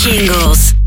jingles.